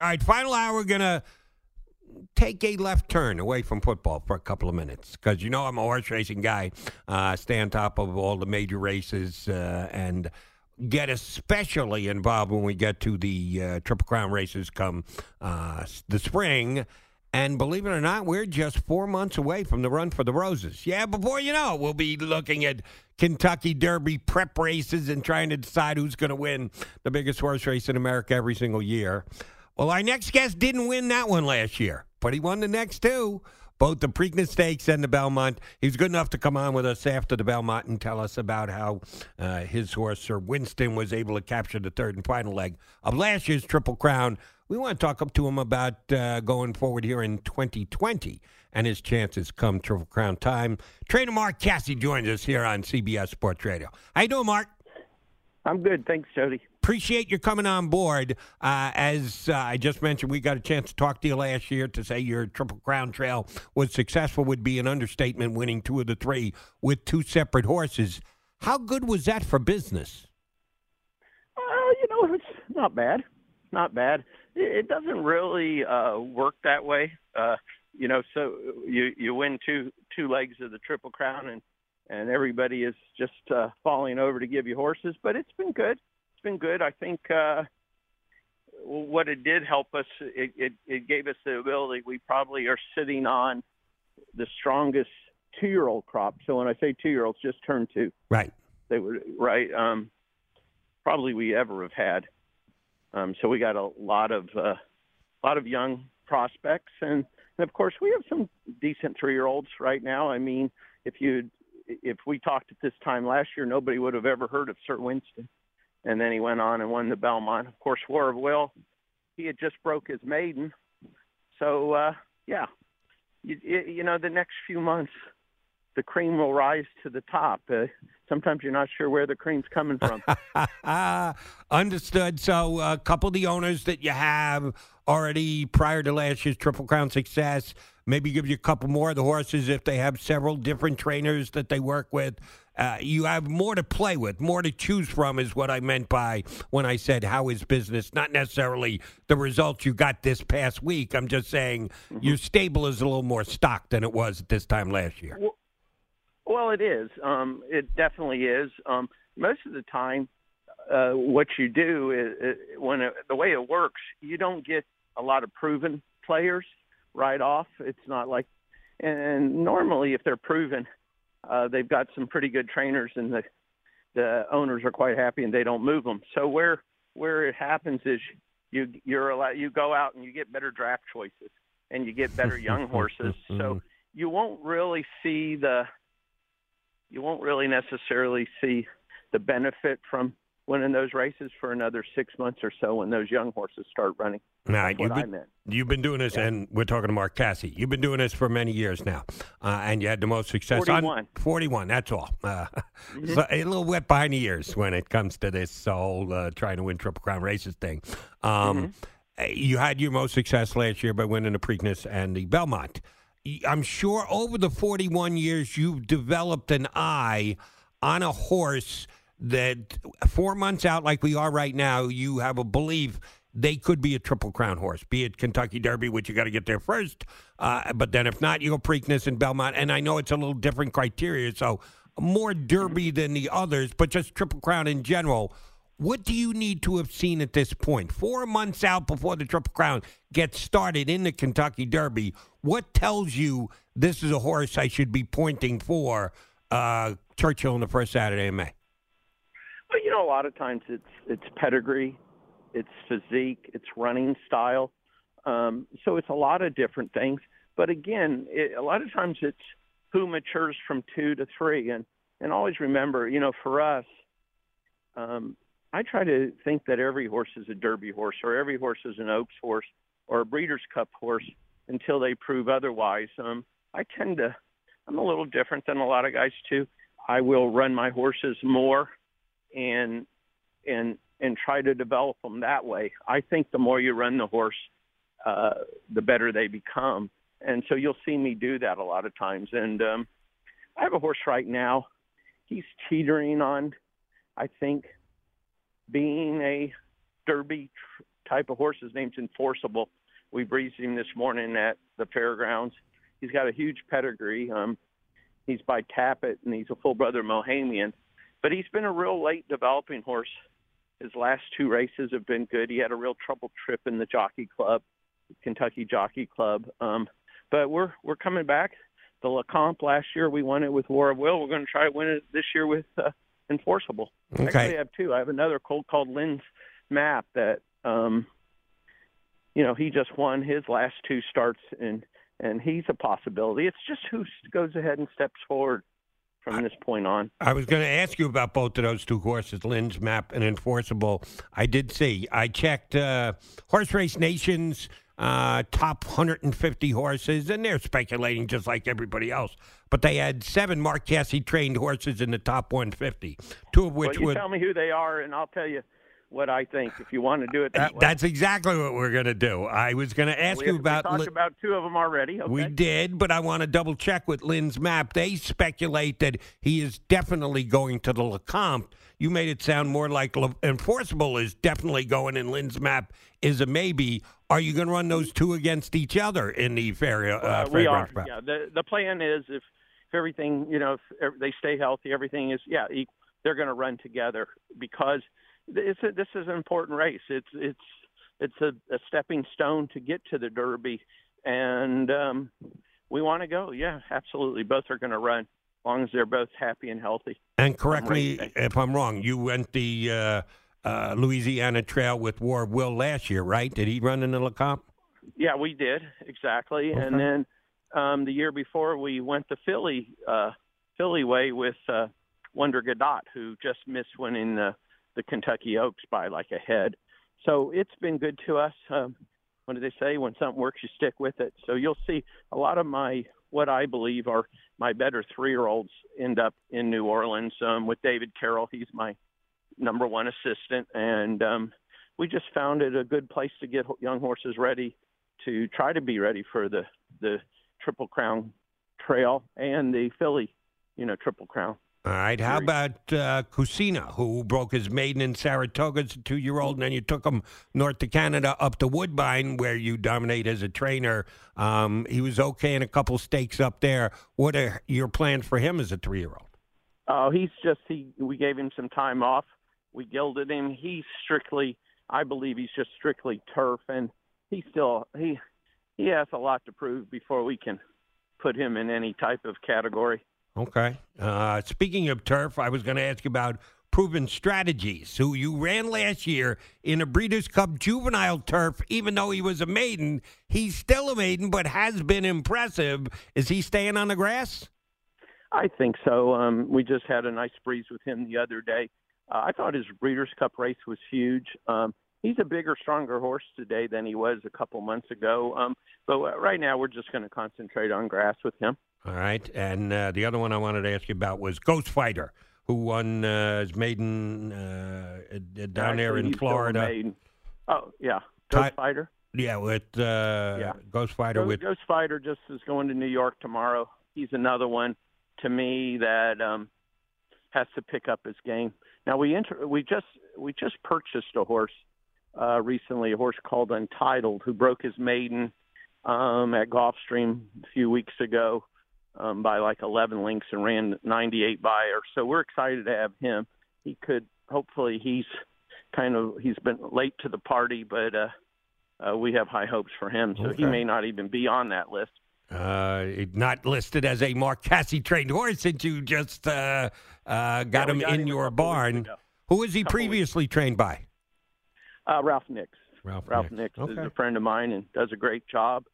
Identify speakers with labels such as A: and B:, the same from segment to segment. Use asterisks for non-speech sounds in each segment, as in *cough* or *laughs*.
A: All right, final hour, we're going to take a left turn away from football for a couple of minutes because you know I'm a horse racing guy. Uh, stay on top of all the major races uh, and get especially involved when we get to the uh, Triple Crown races come uh, the spring. And believe it or not, we're just four months away from the run for the Roses. Yeah, before you know it, we'll be looking at Kentucky Derby prep races and trying to decide who's going to win the biggest horse race in America every single year. Well, our next guest didn't win that one last year, but he won the next two, both the Preakness Stakes and the Belmont. He was good enough to come on with us after the Belmont and tell us about how uh, his horse, Sir Winston, was able to capture the third and final leg of last year's Triple Crown. We want to talk up to him about uh, going forward here in 2020 and his chances come Triple Crown time. Trainer Mark Casse joins us here on CBS Sports Radio. How you doing, Mark?
B: I'm good. Thanks, Jody.
A: Appreciate you coming on board. Uh, as uh, I just mentioned, we got a chance to talk to you last year. To say your Triple Crown Trail was successful would be an understatement, winning two of the three with two separate horses. How good was that for business?
B: Uh, you know, it's not bad. Not bad. It, it doesn't really uh, work that way. Uh, you know, so you you win two two legs of the Triple Crown, and and everybody is just uh, falling over to give you horses. But it's been good. It's been good. I think uh, what it did help us. It, it it gave us the ability. We probably are sitting on the strongest two year old crop. So when I say two year olds, just turned two.
A: Right.
B: They were right. Um, probably we ever have had. Um, so we got a lot of uh, a lot of young prospects, and, and of course we have some decent three year olds right now. I mean, if you if we talked at this time last year, nobody would have ever heard of Sir Winston, and then he went on and won the Belmont. Of course, War of Will, he had just broke his maiden, so uh, yeah, you, you know the next few months the cream will rise to the top. Uh, sometimes you're not sure where the cream's coming from. *laughs*
A: Understood. So, a couple of the owners that you have already prior to last year's Triple Crown success, maybe give you a couple more of the horses if they have several different trainers that they work with. Uh, you have more to play with, more to choose from, is what I meant by when I said how is business. Not necessarily the results you got this past week. I'm just saying mm-hmm. your stable is a little more stocked than it was at this time last year.
B: Well, well, it is. Um, it definitely is. Um, most of the time, uh, what you do is, when it, the way it works, you don't get a lot of proven players right off. It's not like, and normally if they're proven, uh, they've got some pretty good trainers, and the the owners are quite happy, and they don't move them. So where where it happens is you you're allowed, you go out and you get better draft choices, and you get better young *laughs* horses. *laughs* So you won't really see the you won't really necessarily see the benefit from winning those races for another six months or so when those young horses start running.
A: Now, you've been, you've been doing this, yeah. and we're talking to Mark Casse. You've been doing this for many years now, uh, and you had the most success
B: 41.
A: on 41. That's all. Uh, mm-hmm. *laughs* so a little wet behind the ears when it comes to this whole uh, trying to win Triple Crown races thing. Um, mm-hmm. You had your most success last year by winning the Preakness and the Belmont. I'm sure over the 41 years you've developed an eye on a horse that four months out, like we are right now, you have a belief they could be a triple crown horse, be it Kentucky Derby, which you got to get there first. Uh, but then if not, you go Preakness and Belmont. And I know it's a little different criteria, so more Derby than the others, but just triple crown in general. What do you need to have seen at this point? Four months out before the Triple Crown gets started in the Kentucky Derby, what tells you this is a horse I should be pointing for uh, Churchill on the first Saturday in May?
B: Know, a lot of times it's it's pedigree, it's physique, it's running style. Um, so it's a lot of different things. But again, it, a lot of times it's who matures from two to three, and and always remember, you know, for us, um, I try to think that every horse is a Derby horse or every horse is an Oaks horse or a Breeders' Cup horse until they prove otherwise. Um, I tend to, I'm a little different than a lot of guys too. I will run my horses more, and and and try to develop them that way. I think the more you run the horse, uh, the better they become. And so you'll see me do that a lot of times. And um, I have a horse right now. He's teetering on, I think, being a Derby type of horse. His name's Enforceable. We breezed him this morning at the fairgrounds. He's got a huge pedigree. Um, he's by Tapit, and he's a full brother Mohaymen. But he's been a real late developing horse. His last two races have been good. He had a real trouble trip in the Jockey Club, Kentucky Jockey Club. Um, but we're we're coming back. The Lecomte last year we won it with War of Will. We're going to try to win it this year with uh, Enforceable.
A: Okay.
B: Actually, I have two. I have another colt called Lynn's Map that um, you know he just won his last two starts and and he's a possibility. It's just who goes ahead and steps forward from this point on.
A: I was going to ask you about both of those two horses, Lynn's Map and Enforceable. I did see. I checked uh, Horse Race Nation's uh, top 150 horses, and they're speculating just like everybody else. But they had seven Mark Casse trained horses in the top 150, two of which
B: well, you
A: would.
B: tell me who they are, and I'll tell you what I think. If you want to do it that way,
A: That's exactly what we're going to do. I was going to ask
B: we,
A: you
B: we
A: about.
B: talked
A: Lin-
B: about two of them already. Okay?
A: We did, but I want to double check with Lynn's map. They speculate that he is definitely going to the Lecomte. You made it sound more like Le- Enforceable is definitely going, and Lynn's map is a maybe. Are you going to run those two against each other in the fair? Uh,
B: Uh, we are. Yeah. The the plan is if if everything you know if they stay healthy, everything is yeah they're going to run together because it's a, this is an important race. It's it's it's a, a stepping stone to get to the Derby, and um, we want to go. Yeah, absolutely. Both are going to run as long as they're both happy and healthy.
A: And correct me if I'm wrong. You went the uh, uh, Louisiana Trail with War Will last year, right? Did he run in the Lecomte?
B: Yeah, we did exactly.
A: Okay.
B: And then um, the year before, we went the Philly uh, Philly way with uh, Wonder Gadot, who just missed winning the the Kentucky Oaks by like a head. So it's been good to us. Um, what do they say? When something works, you stick with it. So you'll see a lot of my what I believe are my better three year olds end up in New Orleans um, with David Carroll. He's my number one assistant, and um, we just found it a good place to get young horses ready to try to be ready for the the Triple Crown Trail and the Philly, you know, Triple Crown.
A: All right. How about uh, Cusina, who broke his maiden in Saratoga as a two year old, and then you took him north to Canada up to Woodbine, where you dominate as a trainer. Um, he was okay in a couple stakes up there. What are your plans for him as a three year old?
B: Oh, he's just he. We gave him some time off. We gilded him. He's strictly, I believe, he's just strictly turf, and he still he he has a lot to prove before we can put him in any type of category.
A: Okay. Uh, speaking of turf, I was going to ask about proven strategies, who you ran last year in a Breeders' Cup juvenile turf, even though he was a maiden. He's still a maiden, but has been impressive. Is he staying on the grass?
B: I think so. Um, we just had a nice breeze with him the other day. Uh, I thought his Breeders' Cup race was huge. Um, he's a bigger, stronger horse today than he was a couple months ago. Um, but uh, right now, we're just going to concentrate on grass with him.
A: All right. And uh, the other one I wanted to ask you about was Ghost Fighter, who won uh, his maiden uh, uh, down there in
B: he's still a
A: Florida.
B: Oh yeah, Ghost Fighter.
A: Yeah, with uh,
B: Yeah.
A: Ghost Fighter
B: Ghost,
A: with
B: Ghost Fighter just is going to New York tomorrow. He's another one to me that um, has to pick up his game. Now we enter, we just we just purchased a horse uh, recently, a horse called Untitled, who broke his maiden um, at Gulfstream a few weeks ago um, by like 11 links and ran 98 Beyer. So we're excited to have him. He could hopefully he's kind of he's been late to the party, but uh, uh, we have high hopes for him. So he may not even be on that list.
A: uh, not listed as a Mark Casse trained horse since you just uh, uh, got
B: Yeah,
A: him
B: got
A: in
B: him
A: your barn. Who was he
B: Couple weeks.
A: previously trained by?
B: Uh, Ralph Nicks.
A: Ralph,
B: Ralph
A: Nicks.
B: Nicks is a friend of mine and does a great job.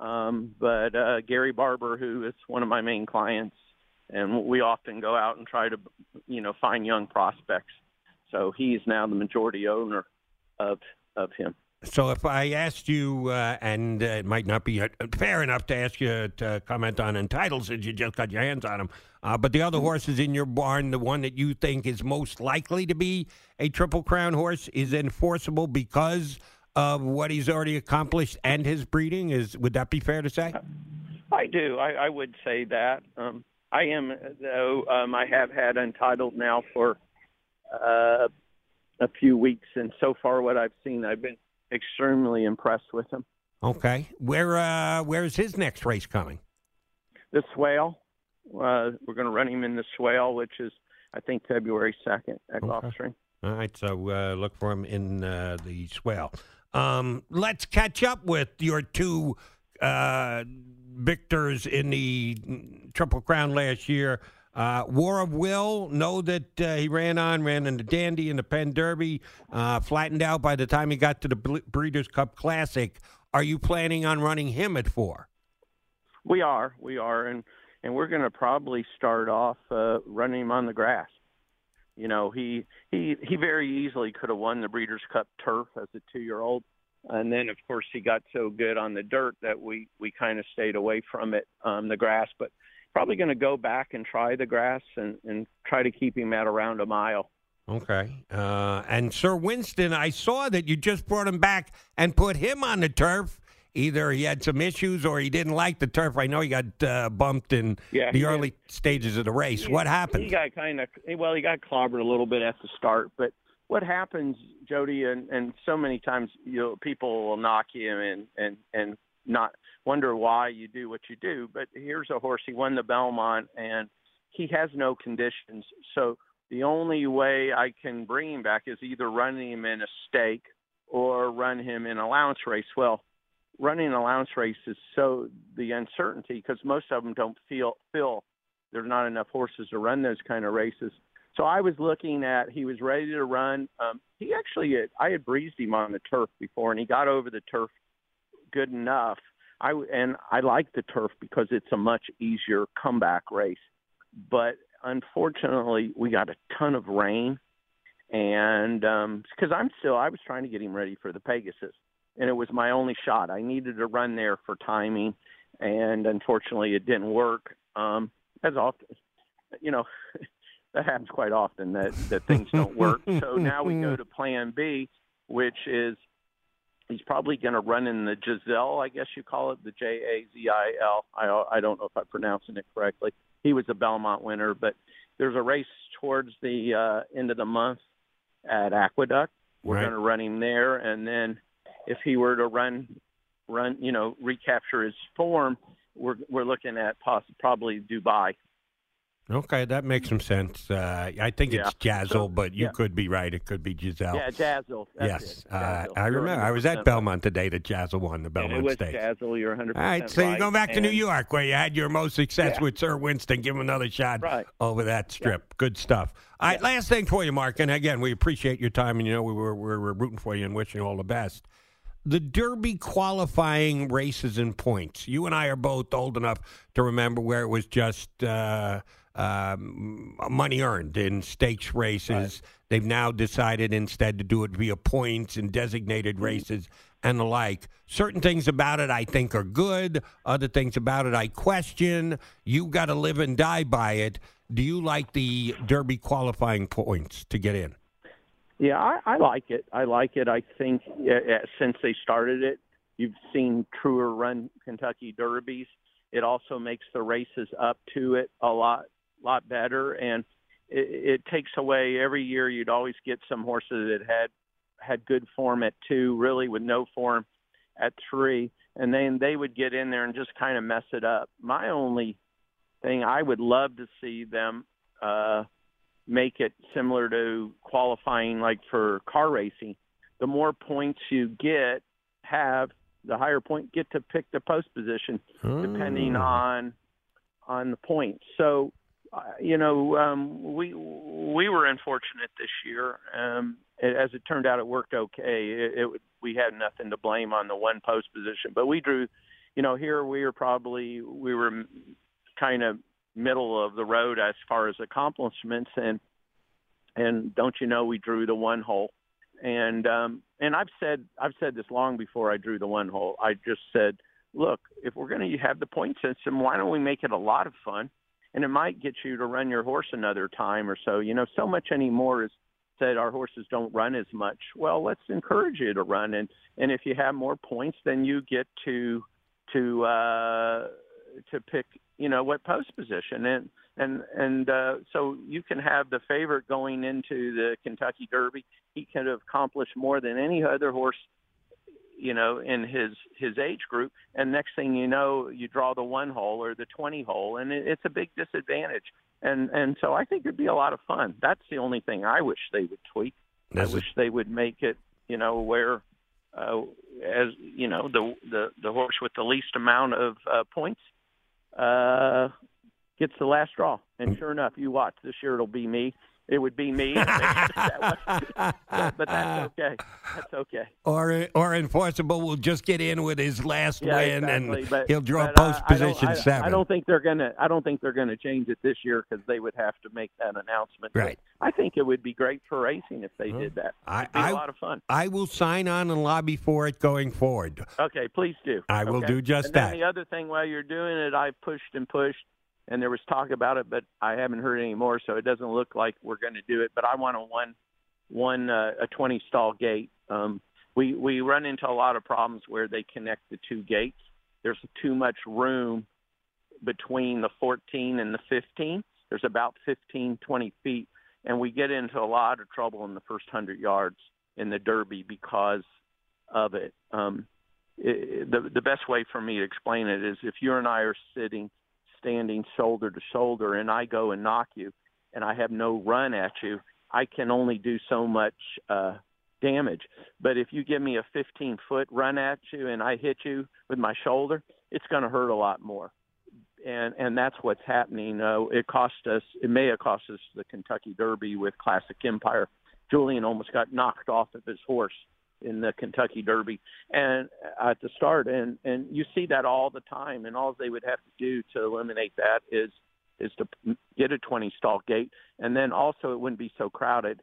B: Um, but uh, Gary Barber, who is one of my main clients, and we often go out and try to, you know, find young prospects. So he's now the majority owner of of him.
A: So if I asked you, uh, and uh, it might not be uh, fair enough to ask you to comment on Untitled since you just got your hands on him, uh, but the other
B: Mm-hmm.
A: horses in your barn, the one that you think is most likely to be a Triple Crown horse, is enforceable because of what he's already accomplished and his breeding. Is would that be fair to say?
B: I do. I, I would say that. Um, I am, though. Um, I have had Untitled now for uh, a few weeks, and so far, what I've seen, I've been extremely impressed with him.
A: Okay, where uh, where is his next race coming?
B: The Swale. Uh, we're going to run him in the Swale, which is, I think, February second at
A: Okay.
B: Gulfstream.
A: All right, so uh, look for him in uh, the Swale. Um, let's catch up with your two uh, victors in the Triple Crown last year. Uh, War of Will, know that uh, he ran on, ran in the Dandy and the Penn Derby, uh, flattened out by the time he got to the Breeders' Cup Classic. Are you planning on running him at four?
B: We are, we are, and and we're going to probably start off uh, running him on the grass. You know, he he he very easily could have won the Breeders' Cup Turf as a two-year-old, and then of course he got so good on the dirt that we we kind of stayed away from it, um, the grass. But probably going to go back and try the grass and and try to keep him at around a mile.
A: Okay. Uh, and Sir Winston, I saw that you just brought him back and put him on the turf. Either he had some issues or he didn't like the turf. I know he got uh, bumped in
B: Yeah,
A: the
B: he
A: early stages of the race.
B: He-
A: what happened?
B: He got kind of well. He got clobbered a little bit at the start, but what happens, Jody, and and so many times you know people will knock you and and and not wonder why you do what you do. But here's a horse. He won the Belmont, and he has no conditions. So the only way I can bring him back is either running him in a stake or run him in allowance race. Well, running allowance race is so the uncertainty because most of them don't feel feel there's not enough horses to run those kind of races. So I was looking at he was ready to run. Um, he actually had, I had breezed him on the turf before, and he got over the turf good enough. I and I like the turf because it's a much easier comeback race. But unfortunately, we got a ton of rain, and because I'm still I was trying to get him ready for the Pegasus, and it was my only shot. I needed to run there for timing, and unfortunately, it didn't work. Um, as often, you know, *laughs* that happens quite often that that things don't work. so *laughs* now we go to Plan B, which is he's probably going to run in the Giselle, I guess you call it, the J A Z I L. I I don't know if I'm pronouncing it correctly. He was a Belmont winner, but there's a race towards the uh, end of the month at Aqueduct. We're
A: Right.
B: going to run him there, and then if he were to run, run, you know, recapture his form, we're we're looking at poss- probably Dubai.
A: Okay, that makes some sense. Uh, I think it's
B: Yeah.
A: Jazil,
B: So,
A: but you
B: yeah.
A: could be right. It could be Giselle.
B: Yeah, Jazil. That's
A: yes,
B: it,
A: uh, I remember. I was
B: 100%
A: at
B: right.
A: Belmont the day that Jazil won the Belmont Stakes.
B: Jazil. You're 100.
A: All right, so you're going back to New York where you had your most success
B: Yeah.
A: with Sir Winston. Give him another shot
B: Right.
A: over that strip. Good stuff. All right, last thing for you, Mark. And again, we appreciate your time, and you know we were we're, we're rooting for you and wishing you all the best. The Derby qualifying races and points. You and I are both old enough to remember where it was just uh, um, money earned in stakes races. They've now decided instead to do it via points and designated
B: Mm-hmm.
A: races and the like. Certain things about it I think are good. Other things about it I question. You got to live and die by it. Do you like the Derby qualifying points to get in?
B: Yeah, I, I like it. I like it. I think uh, uh, since they started it, you've seen truer run Kentucky Derbies. It also makes the races up to it a lot, lot better, and it, it takes away every year. You'd always get some horses that had had good form at two, really with no form at three, and then they would get in there and just kind of mess it up. My only thing, I would love to see them. Uh, make it similar to qualifying like for car racing. The more points you get, have the higher point get to pick the post position depending
A: Mm.
B: on on the points. So, uh, you know, um, we we were unfortunate this year. Um, it, as it turned out, it worked okay. It, it we had nothing to blame on the one post position, but we drew. You know, here we were probably we were kind of middle of the road as far as accomplishments and and don't you know we drew the one hole and um and I've said I've said this long before I drew the one hole. I just said, look, if we're going to have the point system, why don't we make it a lot of fun? And it might get you to run your horse another time or so. You know, so much anymore is said our horses don't run as much. Well, let's encourage you to run, and and if you have more points, then you get to to uh, to pick you know what post position and and and uh, so you can have the favorite going into the Kentucky Derby. He could have accomplished more than any other horse, you know, in his his age group. And next thing you know, you draw the one hole or the twenty hole, and it, it's a big disadvantage. And and so I think it'd be a lot of fun. That's the only thing I wish they would tweak.
A: That's
B: I wish they would make it, you know, where uh, as you know the the the horse with the least amount of uh, points uh, gets the last draw. And sure enough, you watch this year it'll be me. It would be me. *laughs* but that's *laughs* okay. That's okay.
A: Or or enforceable will just get in with his last
B: Yeah,
A: win
B: exactly.
A: and
B: but,
A: he'll draw post
B: uh, I
A: position
B: I,
A: seven.
B: I don't think they're gonna. I don't think they're gonna change it this year because they would have to make that announcement. But
A: Right.
B: I think it would be great for racing if they
A: Well,
B: did that.
A: I-
B: It'd be a
A: I-
B: lot of fun.
A: I will sign on and lobby for it going forward.
B: Okay, please do.
A: I will do just
B: and
A: that.
B: The other thing, while you're doing it, I pushed and pushed, and there was talk about it, but I haven't heard any more, so it doesn't look like we're going to do it. But I want a one, one uh, a 20 stall gate. Um, we we run into a lot of problems where they connect the two gates. There's too much room between the 14 and the 15. There's about 15, 20 feet, and we get into a lot of trouble in the first 100 yards in the Derby because of it. Um, it, the the best way for me to explain it is if you and I are sitting standing shoulder to shoulder and I go and knock you and I have no run at you, I can only do so much uh damage. But if you give me a 15 foot run at you and I hit you with my shoulder, it's going to hurt a lot more. And and that's what's happening. Uh, it cost us. It may have cost us the Kentucky Derby with Classic Empire. Julien almost got knocked off of his horse in the Kentucky Derby and at the start and and you see that all the time and all they would have to do to eliminate that is is to get a 20 stall gate and then also it wouldn't be so crowded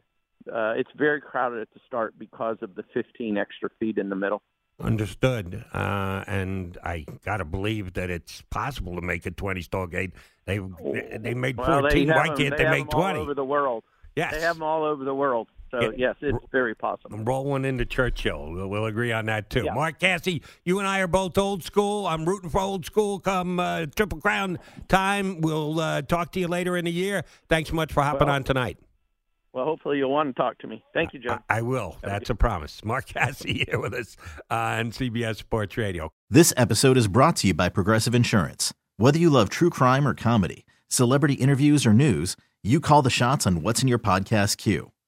B: uh, it's very crowded at the start because of the 15 extra feet in the middle
A: Understood. Uh, and I got to believe that it's possible to make a 20 stall gate. They they made
B: well,
A: 14.
B: they
A: Why
B: them,
A: can't
B: they,
A: they, make
B: them all
A: 20?
B: over the world
A: yes.
B: they have them all over the world so
A: Yeah.
B: yes it's very possible
A: Roll one into Churchill. We'll, we'll agree on that too.
B: Yeah.
A: Mark Casse, you and I are both old school. I'm rooting for old school come uh, Triple Crown time. We'll uh, talk to you later in the year. Thanks much for hopping
B: Well,
A: on tonight.
B: well hopefully you'll want to talk to me thank you John.
A: I, I will. That's a promise. Mark Casse *laughs* here with us on CBS Sports Radio.
C: This episode is brought to you by Progressive Insurance. Whether you love true crime or comedy, celebrity interviews or news, you call the shots on what's in your podcast queue.